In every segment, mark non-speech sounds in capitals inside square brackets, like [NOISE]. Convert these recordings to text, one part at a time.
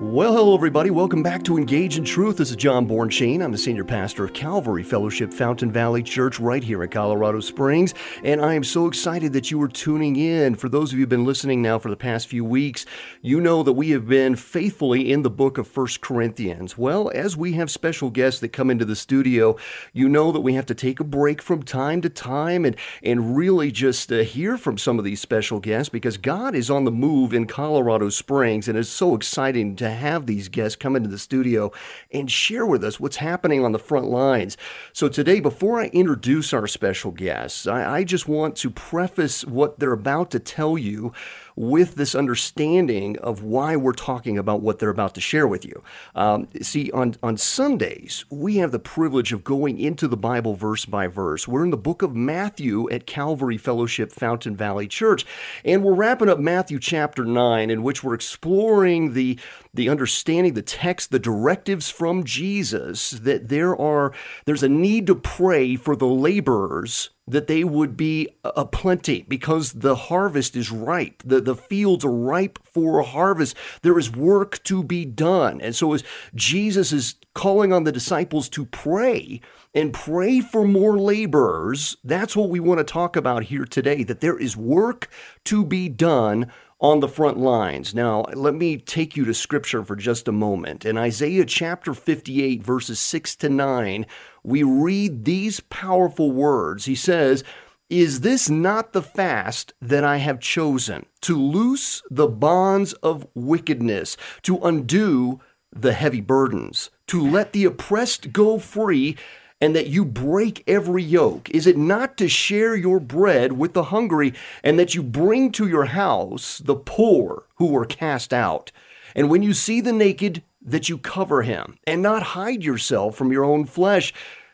Well, hello, everybody. Welcome back to Engage in Truth. This is John Bornschein. I'm the senior pastor of Calvary Fellowship Fountain Valley Church right here in Colorado Springs. And I am so excited that you are tuning in. For those of you who've been listening now for the past few weeks, you know that we have been faithfully in the book of First Corinthians. Well, as we have special guests that come into the studio, you know that we have to take a break from time to time and, and really just uh, hear from some of these special guests because God is on the move in Colorado Springs and it's so exciting to have these guests come into the studio and share with us what's happening on the front lines. So, today, before I introduce our special guests, I, I just want to preface what they're about to tell you with this understanding of why we're talking about what they're about to share with you. Um, see, on, on Sundays, we have the privilege of going into the Bible verse by verse. We're in the book of Matthew at Calvary Fellowship Fountain Valley Church, and we're wrapping up Matthew chapter 9, in which we're exploring the, the understanding, the text, the directives from Jesus that there are, there's a need to pray for the laborers that they would be a plenty because the harvest is ripe. The, the fields are ripe for a harvest. There is work to be done. And so, as Jesus is calling on the disciples to pray and pray for more laborers, that's what we want to talk about here today that there is work to be done on the front lines. Now, let me take you to scripture for just a moment. In Isaiah chapter 58, verses 6 to 9, we read these powerful words. He says, Is this not the fast that I have chosen? To loose the bonds of wickedness, to undo the heavy burdens, to let the oppressed go free and that you break every yoke? Is it not to share your bread with the hungry, and that you bring to your house the poor who were cast out? And when you see the naked, that you cover him, and not hide yourself from your own flesh.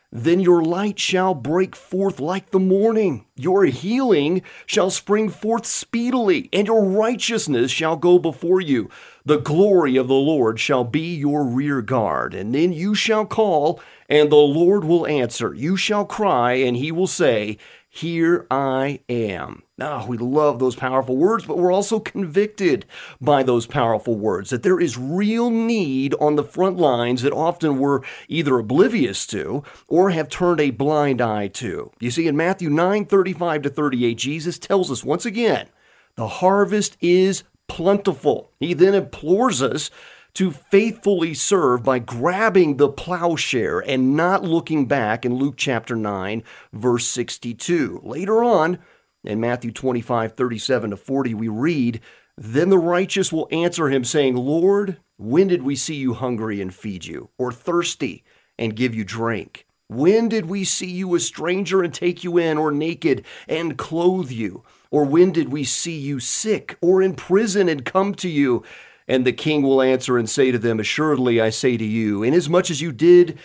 Then your light shall break forth like the morning. Your healing shall spring forth speedily, and your righteousness shall go before you. The glory of the Lord shall be your rear guard. And then you shall call, and the Lord will answer. You shall cry, and he will say, Here I am. Now, oh, we love those powerful words, but we're also convicted by those powerful words that there is real need on the front lines that often we're either oblivious to or have turned a blind eye to. You see, in Matthew 9 35 to 38, Jesus tells us once again, the harvest is plentiful. He then implores us to faithfully serve by grabbing the plowshare and not looking back in Luke chapter 9, verse 62. Later on, in Matthew 25, 37 to 40, we read, Then the righteous will answer him, saying, Lord, when did we see you hungry and feed you, or thirsty and give you drink? When did we see you a stranger and take you in, or naked and clothe you? Or when did we see you sick or in prison and come to you? And the king will answer and say to them, Assuredly I say to you, inasmuch as you did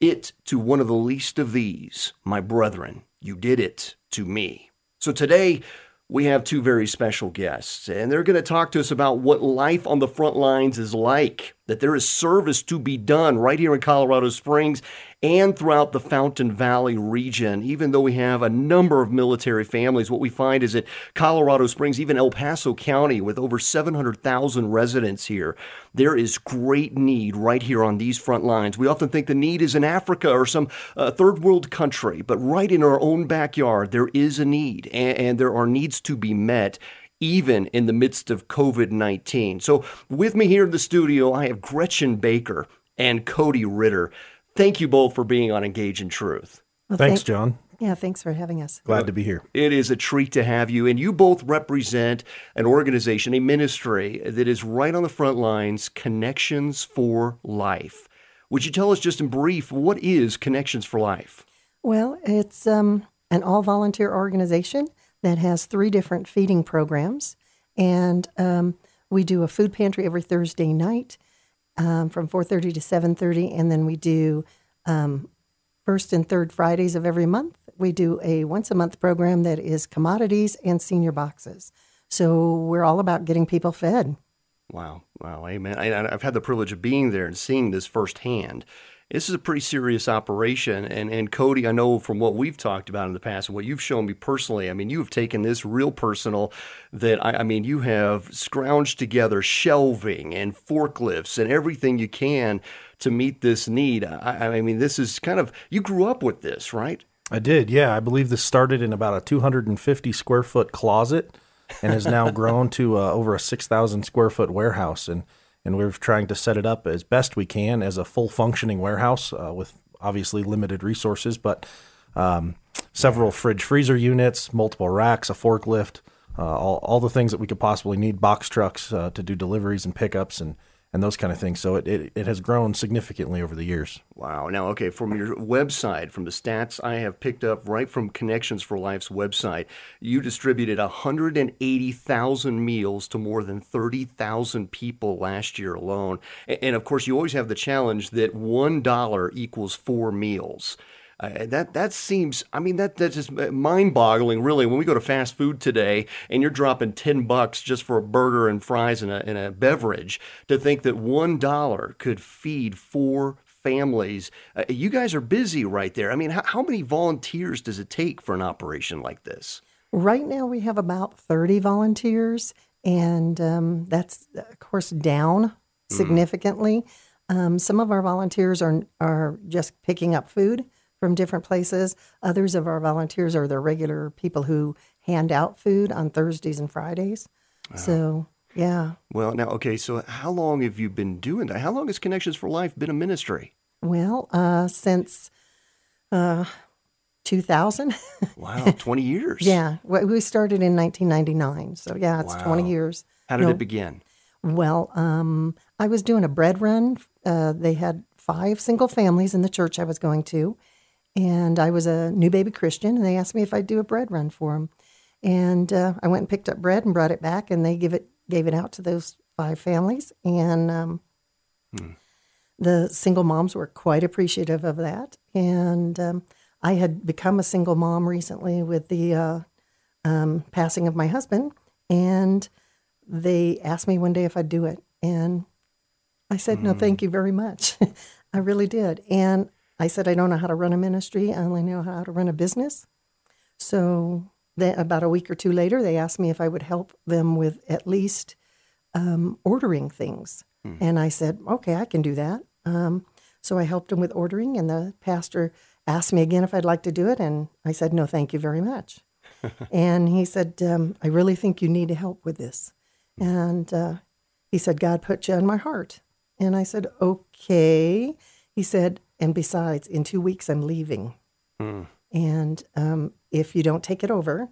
it to one of the least of these, my brethren, you did it to me. So today, we have two very special guests, and they're going to talk to us about what life on the front lines is like, that there is service to be done right here in Colorado Springs and throughout the Fountain Valley region. Even though we have a number of military families, what we find is that Colorado Springs, even El Paso County, with over 700,000 residents here, there is great need right here on these front lines. We often think the need is in Africa or some uh, third world country, but right in our own backyard, there is a need, and, and there are needs to be met even in the midst of COVID 19. So, with me here in the studio, I have Gretchen Baker and Cody Ritter. Thank you both for being on Engage in Truth. Well, Thanks, thank- John. Yeah, thanks for having us. Glad to be here. It is a treat to have you. And you both represent an organization, a ministry that is right on the front lines Connections for Life. Would you tell us just in brief, what is Connections for Life? Well, it's um, an all volunteer organization that has three different feeding programs. And um, we do a food pantry every Thursday night um, from 4.30 to 7.30. And then we do um, first and third Fridays of every month. We do a once a month program that is commodities and senior boxes. So we're all about getting people fed. Wow, wow, amen. I, I've had the privilege of being there and seeing this firsthand. This is a pretty serious operation. And and Cody, I know from what we've talked about in the past and what you've shown me personally, I mean, you have taken this real personal. That I, I mean, you have scrounged together shelving and forklifts and everything you can to meet this need. I, I mean, this is kind of you grew up with this, right? I did, yeah. I believe this started in about a 250 square foot closet and has now [LAUGHS] grown to uh, over a 6,000 square foot warehouse. And and we're trying to set it up as best we can as a full functioning warehouse uh, with obviously limited resources, but um, several fridge freezer units, multiple racks, a forklift, uh, all, all the things that we could possibly need, box trucks uh, to do deliveries and pickups and and those kind of things. So it, it, it, has grown significantly over the years. Wow. Now, okay, from your website, from the stats I have picked up right from Connections for Life's website, you distributed 180,000 meals to more than 30,000 people last year alone. And, and of course, you always have the challenge that $1 equals four meals. Uh, that that seems. I mean, that that's just mind-boggling, really. When we go to fast food today, and you're dropping ten bucks just for a burger and fries and a, and a beverage, to think that one dollar could feed four families. Uh, you guys are busy right there. I mean, how, how many volunteers does it take for an operation like this? Right now, we have about thirty volunteers, and um, that's of course down mm. significantly. Mm. Um, some of our volunteers are are just picking up food from different places. Others of our volunteers are the regular people who hand out food on Thursdays and Fridays. Wow. So, yeah. Well, now, okay, so how long have you been doing that? How long has Connections for Life been a ministry? Well, uh, since uh, 2000. [LAUGHS] wow, 20 years. yeah, we started in 1999. So, yeah, it's wow. 20 years. How did no, it begin? Well, um, I was doing a bread run. Uh, they had five single families in the church I was going to and I was a new baby Christian, and they asked me if I'd do a bread run for them. And uh, I went and picked up bread and brought it back, and they give it gave it out to those five families. And um, hmm. the single moms were quite appreciative of that. And um, I had become a single mom recently with the uh, um, passing of my husband, and they asked me one day if I'd do it, and I said, "No, thank hmm. you very much." [LAUGHS] I really did, and I said, I don't know how to run a ministry. I only know how to run a business. So then, about a week or two later, they asked me if I would help them with at least um, ordering things. Hmm. And I said, okay, I can do that. Um, so I helped them with ordering, and the pastor asked me again if I'd like to do it. And I said, no, thank you very much. [LAUGHS] and he said, um, I really think you need help with this. And uh, he said, God put you on my heart. And I said, okay. He said, and besides, in two weeks, I'm leaving. Mm. And um, if you don't take it over,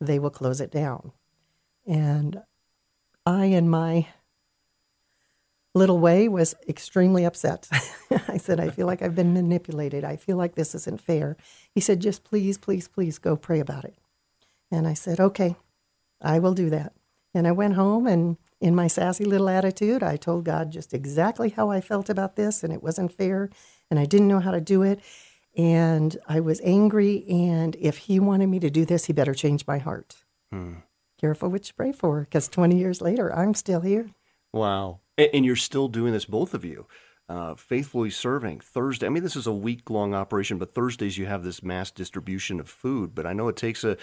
they will close it down. And I, in my little way, was extremely upset. [LAUGHS] I said, I feel like I've been manipulated. I feel like this isn't fair. He said, just please, please, please go pray about it. And I said, okay, I will do that. And I went home and in my sassy little attitude, I told God just exactly how I felt about this, and it wasn't fair, and I didn't know how to do it. And I was angry, and if He wanted me to do this, He better change my heart. Hmm. Careful what you pray for, because 20 years later, I'm still here. Wow. And you're still doing this, both of you uh, faithfully serving Thursday. I mean, this is a week long operation, but Thursdays you have this mass distribution of food. But I know it takes a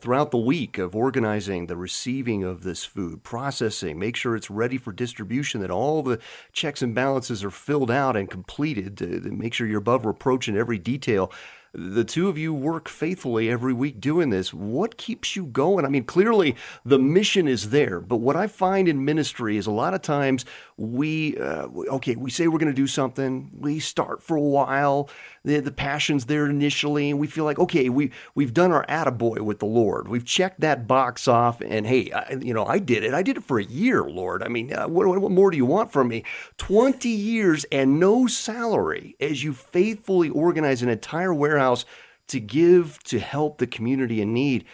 throughout the week of organizing the receiving of this food, processing, make sure it's ready for distribution, that all the checks and balances are filled out and completed to, to make sure you're above reproach in every detail the two of you work faithfully every week doing this. What keeps you going? I mean, clearly the mission is there, but what I find in ministry is a lot of times we, uh, okay, we say we're going to do something, we start for a while, the, the passion's there initially, and we feel like, okay, we, we've done our attaboy with the Lord. We've checked that box off, and hey, I, you know, I did it. I did it for a year, Lord. I mean, uh, what, what more do you want from me? 20 years and no salary as you faithfully organize an entire warehouse to give to help the community in need.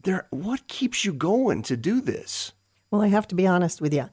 There, what keeps you going to do this? Well, I have to be honest with you.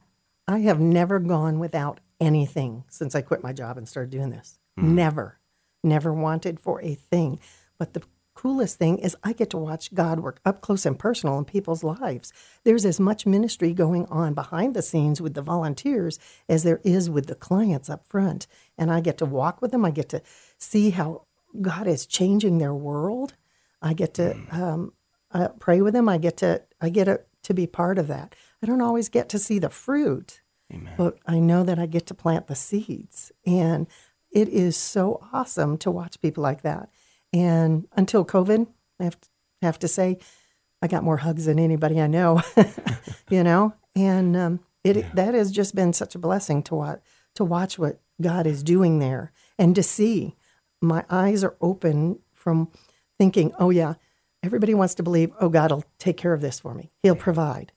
I have never gone without anything since I quit my job and started doing this. Mm. Never never wanted for a thing. But the coolest thing is I get to watch God work up close and personal in people's lives. There's as much ministry going on behind the scenes with the volunteers as there is with the clients up front. And I get to walk with them. I get to see how God is changing their world. I get to um, uh, pray with them. I get to I get to, to be part of that. I don't always get to see the fruit, Amen. but I know that I get to plant the seeds, and it is so awesome to watch people like that. And until COVID, I have to, have to say, I got more hugs than anybody I know, [LAUGHS] you know, and um, it that has just been such a blessing to watch to watch what God is doing there and to see. My eyes are open from thinking, oh yeah, everybody wants to believe, oh God will take care of this for me. He'll provide,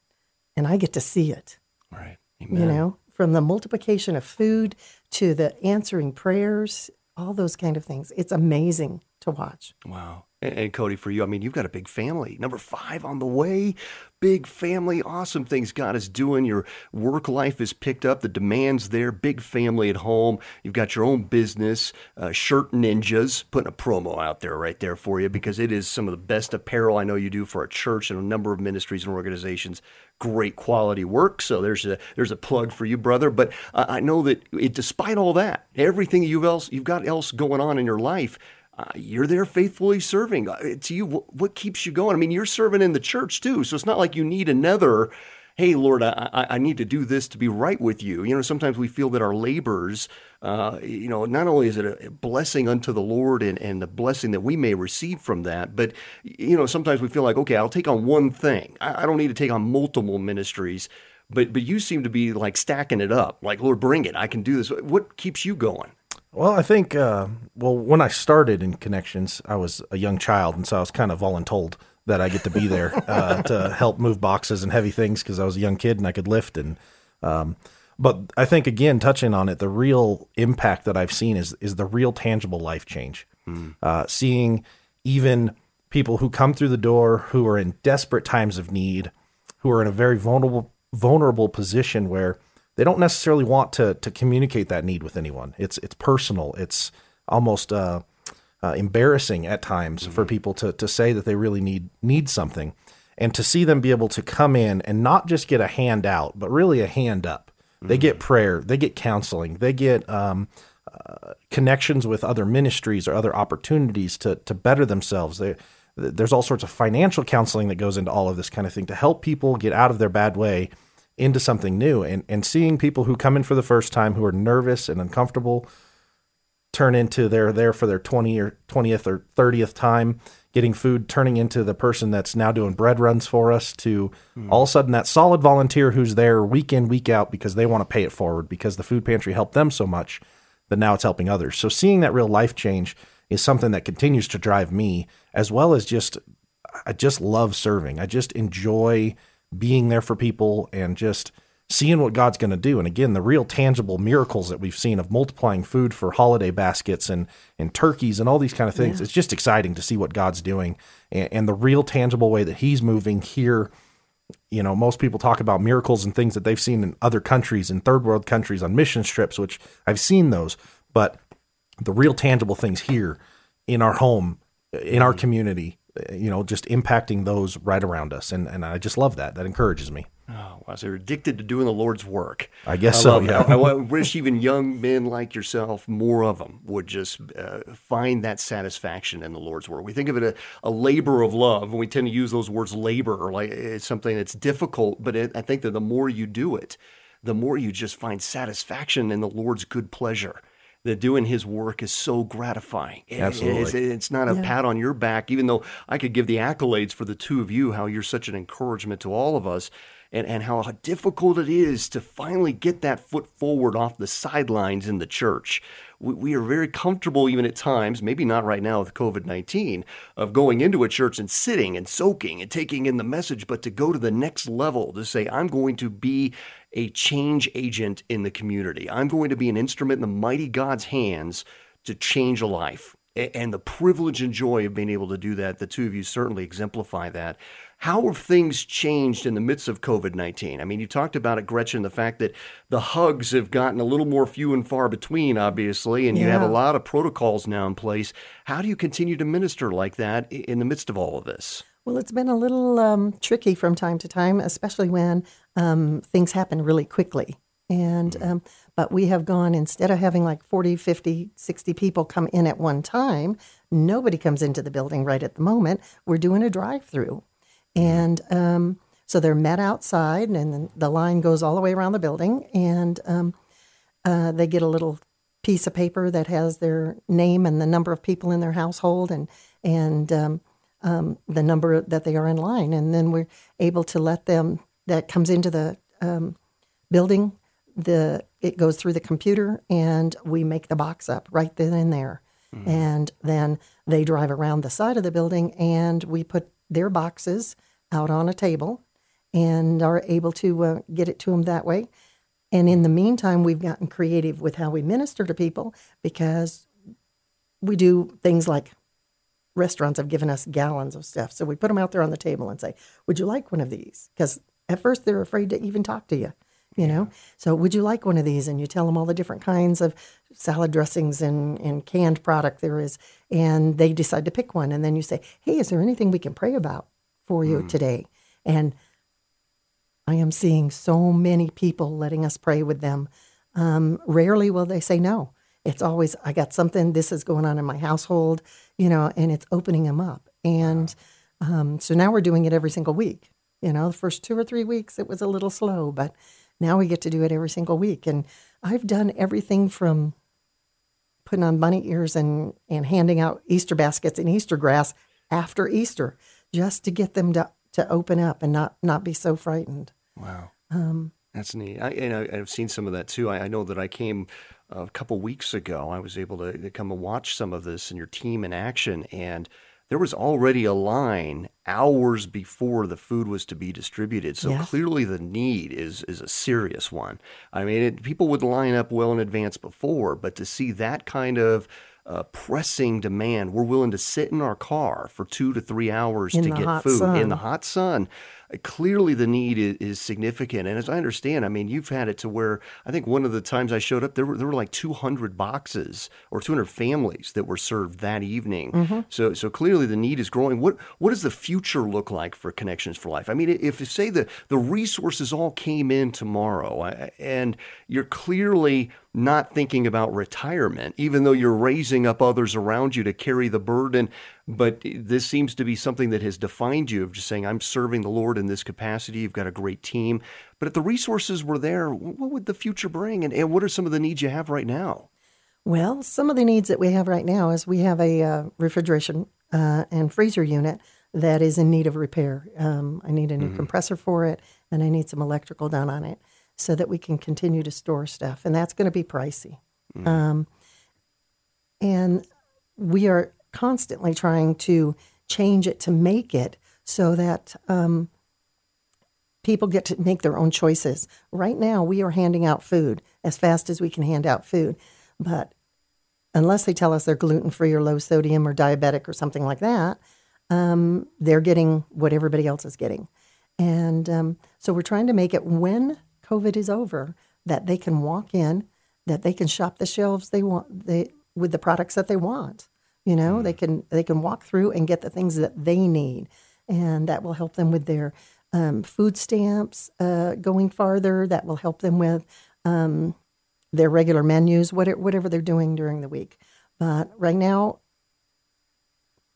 and I get to see it Right. Amen. you know, from the multiplication of food to the answering prayers, all those kind of things. It's amazing to watch. Wow. And, and Cody, for you, I mean, you've got a big family. Number five on the way. Big family. Awesome things God is doing. Your work life is picked up. The demands there. Big family at home. You've got your own business. Uh, Shirt Ninjas. Putting a promo out there right there for you because it is some of the best apparel I know you do for a church and a number of ministries and organizations. Great quality work. So there's a there's a plug for you, brother. But uh, I know that it, despite all that, everything you've else you've got else going on in your life, uh, you're there faithfully serving. Uh, to you, what, keeps you going? I mean, you're serving in the church too, so it's not like you need another. Hey, Lord, I, I, I need to do this to be right with you. You know, sometimes we feel that our labors, uh, you know, not only is it a blessing unto the Lord and, and the blessing that we may receive from that, but, you know, sometimes we feel like, okay, I'll take on one thing. I, I don't need to take on multiple ministries. But, but you seem to be like stacking it up. Like, Lord, bring it. I can do this. What keeps you going? Well, I think, uh, well, when I started in Connections, I was a young child, and so I was kind of voluntold that I get to be there uh, to help move boxes and heavy things because I was a young kid and I could lift. And um, but I think again, touching on it, the real impact that I've seen is is the real tangible life change. Uh, seeing even people who come through the door who are in desperate times of need, who are in a very vulnerable vulnerable position where they don't necessarily want to to communicate that need with anyone. It's it's personal. It's almost uh, uh, embarrassing at times for people to to say that they really need need something, and to see them be able to come in and not just get a hand out, but really a hand up. They get prayer, they get counseling, they get um, uh, connections with other ministries or other opportunities to to better themselves. They, there's all sorts of financial counseling that goes into all of this kind of thing to help people get out of their bad way into something new. And and seeing people who come in for the first time who are nervous and uncomfortable turn into they're there for their 20 or 20th or 30th time getting food turning into the person that's now doing bread runs for us to hmm. all of a sudden that solid volunteer who's there week in week out because they want to pay it forward because the food pantry helped them so much that now it's helping others. So seeing that real life change is something that continues to drive me as well as just I just love serving. I just enjoy being there for people and just seeing what God's going to do. And again, the real tangible miracles that we've seen of multiplying food for holiday baskets and and turkeys and all these kind of things. It's just exciting to see what God's doing and, and the real tangible way that He's moving here. You know, most people talk about miracles and things that they've seen in other countries, in third world countries, on mission trips, which I've seen those, but the real tangible things here in our home, in our mm. community, you know, just impacting those right around us. And, and I just love that. That encourages me. Oh, wow. So you're addicted to doing the Lord's work. I guess so, yeah. I, I wish even young men like yourself, more of them, would just uh, find that satisfaction in the Lord's work. We think of it a, a labor of love, and we tend to use those words labor like it's something that's difficult. But it, I think that the more you do it, the more you just find satisfaction in the Lord's good pleasure. That doing His work is so gratifying. Absolutely. It's, it's not a pat on your back, even though I could give the accolades for the two of you, how you're such an encouragement to all of us, and, and how difficult it is to finally get that foot forward off the sidelines in the church. We, we are very comfortable, even at times, maybe not right now with COVID 19, of going into a church and sitting and soaking and taking in the message, but to go to the next level, to say, I'm going to be a change agent in the community. I'm going to be an instrument in the mighty God's hands to change a life. And the privilege and joy of being able to do that, the two of you certainly exemplify that. How have things changed in the midst of COVID 19? I mean, you talked about it, Gretchen, the fact that the hugs have gotten a little more few and far between, obviously, and you have a lot of protocols now in place. How do you continue to minister like that in the midst of all of this? Well, it's been a little um, tricky from time to time, especially when um, things happen really quickly. And um, but we have gone instead of having like 40, 50, 60 people come in at one time, nobody comes into the building right at the moment. We're doing a drive-through, and um, so they're met outside, and then the line goes all the way around the building, and um, uh, they get a little piece of paper that has their name and the number of people in their household, and and um, um, the number that they are in line, and then we're able to let them. That comes into the um, building. The it goes through the computer, and we make the box up right then and there. And then they drive around the side of the building, and we put their boxes out on a table, and are able to uh, get it to them that way. And in the meantime, we've gotten creative with how we minister to people because we do things like restaurants have given us gallons of stuff. So we put them out there on the table and say, Would you like one of these? Because at first they're afraid to even talk to you, you know? So would you like one of these? And you tell them all the different kinds of salad dressings and, and canned product there is. And they decide to pick one. And then you say, Hey, is there anything we can pray about for you today? And I am seeing so many people letting us pray with them. Um, rarely will they say no. It's always, I got something, this is going on in my household, you know, and it's opening them up. And um, so now we're doing it every single week. You know, the first two or three weeks it was a little slow, but now we get to do it every single week. And I've done everything from putting on bunny ears and, and handing out Easter baskets and Easter grass after Easter just to get them to, to open up and not, not be so frightened. Wow. Um, That's neat. I, and I, I've seen some of that too. I, I know that I came a couple weeks ago. I was able to, come and watch some of this and your team in action, and there was already a line hours before the food was to be distributed. So Yes. clearly, the need is is a serious one. I mean, it, people would line up well in advance before, but to see that kind of uh, pressing demand, we're willing to sit in our car for two to three hours In to get food in the hot sun. Clearly, the need is, is significant, and as I understand, I mean, you've had it to where I think one of the times I showed up, there were there were like 200 boxes or 200 families that were served that evening. Mm-hmm. So, so clearly, the need is growing. What what does the future look like for Connections for Life? I mean, if say the the resources all came in tomorrow, and you're clearly not thinking about retirement, even though you're raising up others around you to carry the burden. But this seems to be something that has defined you of just saying, I'm serving the Lord in this capacity. You've got a great team. But if the resources were there, what would the future bring? And, and what are some of the needs you have right now? Well, some of the needs that we have right now is we have a uh, refrigeration uh, and freezer unit that is in need of repair. Um, I need a new compressor for it, and I need some electrical done on it so that we can continue to store stuff, and that's going to be pricey. Um, and we are constantly trying to change it to make it so that um, people get to make their own choices. Right now, we are handing out food as fast as we can hand out food, but unless they tell us they're gluten free or low sodium or diabetic or something like that, um, they're getting what everybody else is getting. And um, so we're trying to make it when COVID is over that they can walk in, that they can shop the shelves they want they with the products that they want. You know, they can they can walk through and get the things that they need, and that will help them with their um, food stamps uh, going farther. That will help them with um, their regular menus, whatever, whatever they're doing during the week. But right now,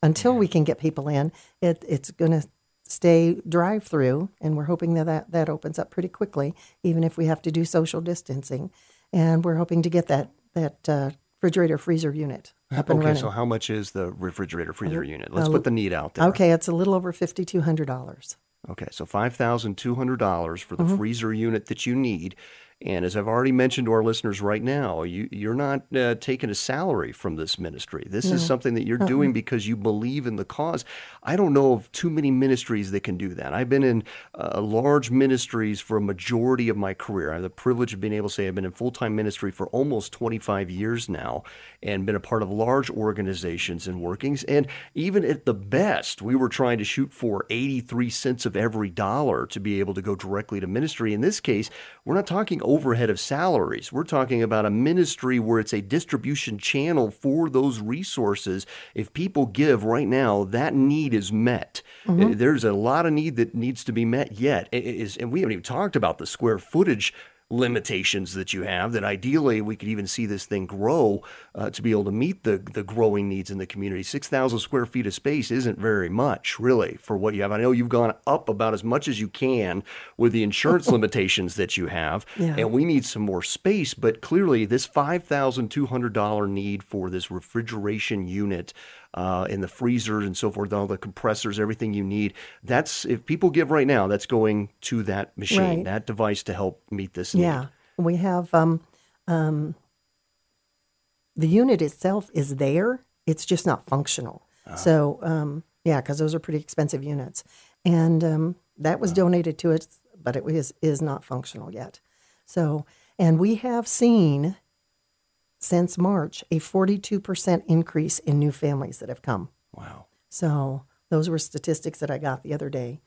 until we can get people in, it, it's going to stay drive through, and we're hoping that, that that opens up pretty quickly, even if we have to do social distancing. And we're hoping to get that that uh, refrigerator freezer unit up and Okay, running. so how much is the refrigerator freezer unit? Let's put the need out there. Okay, it's a little over fifty two hundred dollars. Okay, so five thousand two hundred dollars for the Mm-hmm. freezer unit that you need, And as I've already mentioned to our listeners right now, you, you're not uh, taking a salary from this ministry. This is something that you're doing because you believe in the cause. I don't know of too many ministries that can do that. I've been in uh, large ministries for a majority of my career. I have the privilege of being able to say I've been in full time ministry for almost 25 years now and been a part of large organizations and workings. And even at the best, we were trying to shoot for 83 cents of every dollar to be able to go directly to ministry. In this case, we're not talking overhead of salaries. We're talking about a ministry where it's a distribution channel for those resources. If people give right now, that need is met. Uh, There's a lot of need that needs to be met yet. It is, and we haven't even talked about the square footage limitations that you have that ideally we could even see this thing grow uh, to be able to meet the the growing needs in the community 6000 square feet of space isn't very much really for what you have i know you've gone up about as much as you can with the insurance [LAUGHS] limitations that you have Yeah. and we need some more space but clearly this $5200 need for this refrigeration unit uh, and the freezers and so forth, all the compressors, everything you need. That's if people give right now, that's going to that machine, Right. that device to help meet this need. Yeah, we have um, um, the unit itself is there. It's just not functional. So um, yeah, because those are pretty expensive units, and um, that was donated to us, but it is is not functional yet. So and we have seen since March a forty two percent increase in new families that have come. Wow, So those were statistics that I got the other day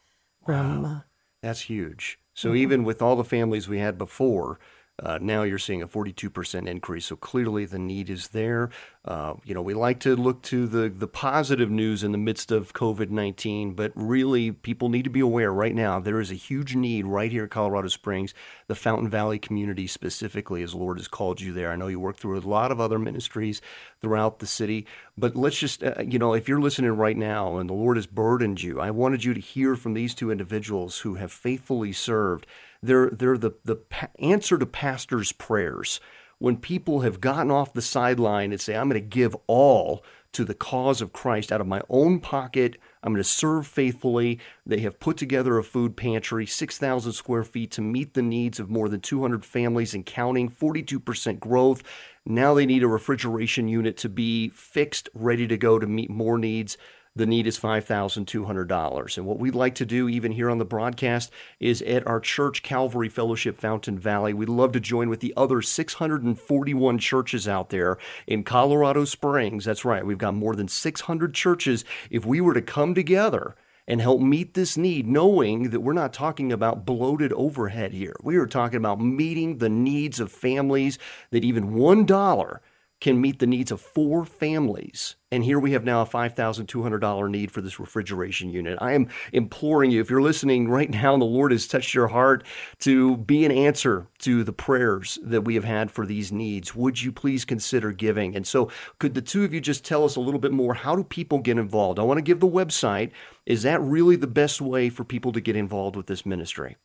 from. Uh, that's huge. So Mm-hmm. even with all the families we had before. Uh, now you're seeing a 42% increase. So clearly the need is there. Uh, you know, we like to look to the, the positive news in the midst of COVID 19, but really people need to be aware right now there is a huge need right here at Colorado Springs, the Fountain Valley community specifically, as the Lord has called you there. I know you work through a lot of other ministries throughout the city, but let's just, uh, you know, if you're listening right now and the Lord has burdened you, I wanted you to hear from these two individuals who have faithfully served. They're, they're the, the pa- answer to pastors' prayers when people have gotten off the sideline and say, I'm going to give all to the cause of Christ out of my own pocket. I'm going to serve faithfully. They have put together a food pantry, 6,000 square feet to meet the needs of more than 200 families and counting, 42% growth. Now they need a refrigeration unit to be fixed, ready to go to meet more needs. The need is $5,200. And what we'd like to do, even here on the broadcast, is at our church, Calvary Fellowship Fountain Valley. We'd love to join with the other 641 churches out there in Colorado Springs. That's right, we've got more than 600 churches. If we were to come together, and help meet this need, knowing that we're not talking about bloated overhead here. We are talking about meeting the needs of families that even $1 can meet the needs of four families. And here we have now a $5,200 need for this refrigeration unit. I am imploring you, if you're listening right now and the Lord has touched your heart to be an answer to the prayers that we have had for these needs, would you please consider giving? And so, could the two of you just tell us a little bit more? How do people get involved? I want to give the website. Is that really the best way for people to get involved with this ministry?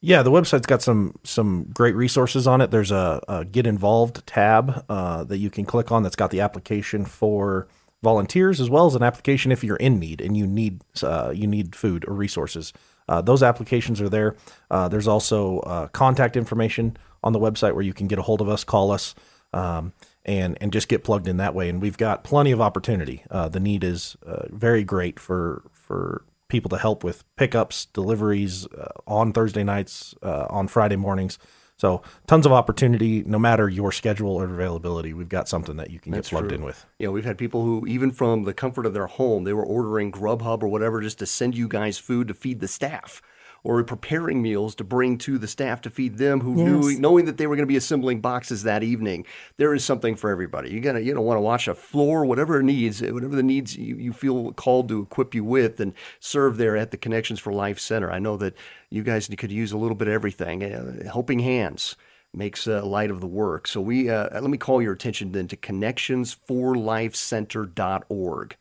Yeah, the website's got some some great resources on it. There's a, a get involved tab uh, that you can click on that's got the application for volunteers as well as an application if you're in need and you need uh, you need food or resources. Uh, those applications are there. Uh, there's also uh, contact information on the website where you can get a hold of us, call us, um, and and just get plugged in that way. And we've got plenty of opportunity. Uh, the need is very great for for people to help with pickups, deliveries uh, on Thursday nights, uh, on Friday mornings. So tons of opportunity, no matter your schedule or availability. We've got something that you can That's get plugged true. in with. You know, we've had people who, even from the comfort of their home, they were ordering Grubhub or whatever just to send you guys food to feed the staff, or preparing meals to bring to the staff to feed them who knew, knowing that they were going to be assembling boxes that evening. There is something for everybody. You gotta, you don't want to wash a floor, whatever it needs, whatever the needs you, you feel called to equip you with, and serve there at the Connections for Life Center. I know that you guys could use a little bit of everything. Uh, helping hands makes uh, light of the work. So we uh, let me call your attention then to connections connectionsforlifecenter.org.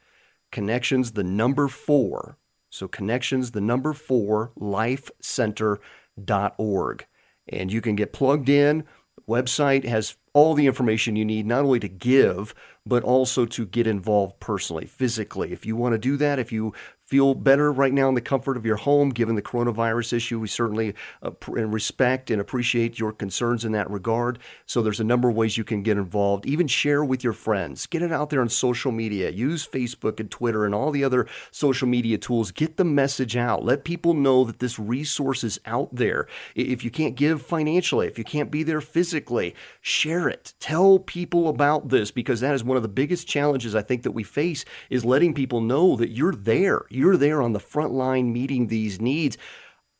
Connections the number 4. So connections the number 4 lifecenter.org. And you can get plugged in. Website has all the information you need not only to give but also to get involved personally, physically. If you want to do that, if you feel better right now in the comfort of your home, given the coronavirus issue. We certainly uh, respect and appreciate your concerns in that regard. So there's a number of ways you can get involved. Even share with your friends. Get it out there on social media. Use Facebook and Twitter and all the other social media tools. Get the message out. Let people know that this resource is out there. If you can't give financially, if you can't be there physically, share it. Tell people about this because that is one of the biggest challenges I think that we face is letting people know that you're there you're there on the front line meeting these needs.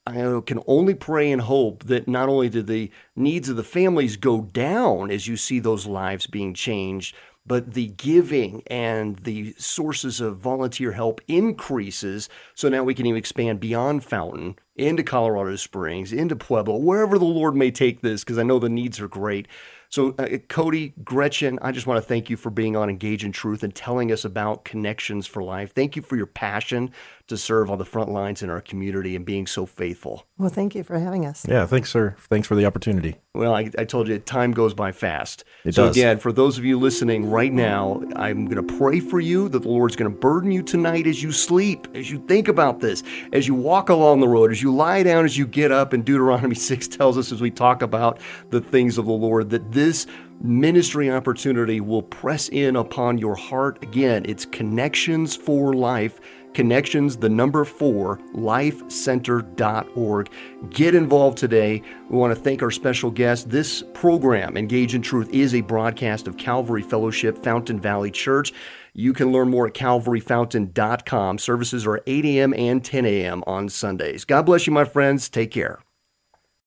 I can only pray and hope that not only do the needs of the families go down as you see those lives being changed, but the giving and the sources of volunteer help increases. So now we can even expand beyond Fountain into Colorado Springs, into Pueblo, wherever the Lord may take this, because I know the needs are great. So, uh, Cody, Gretchen, I just want to thank you for being on Engage in Truth and telling us about Connections for Life. Thank you for your passion to serve on the front lines in our community and being so faithful. Well, thank you for having us. Yeah, thanks, sir. Thanks for the opportunity. Well, I, I told you, time goes by fast. It so, does. again, for those of you listening right now, I'm going to pray for you that the Lord's going to burden you tonight as you sleep, as you think about this, as you walk along the road, as you lie down, as you get up. And Deuteronomy [LAUGHS] 6 tells us as we talk about the things of the Lord that this ministry opportunity will press in upon your heart. Again, it's Connections for Life. Connections, the number four, lifecenter.org. Get involved today. We want to thank our special guest. This program, Engage in Truth, is a broadcast of Calvary Fellowship, Fountain Valley Church. You can learn more at calvaryfountain.com. Services are 8 a.m. and 10 a.m. on Sundays. God bless you, my friends. Take care.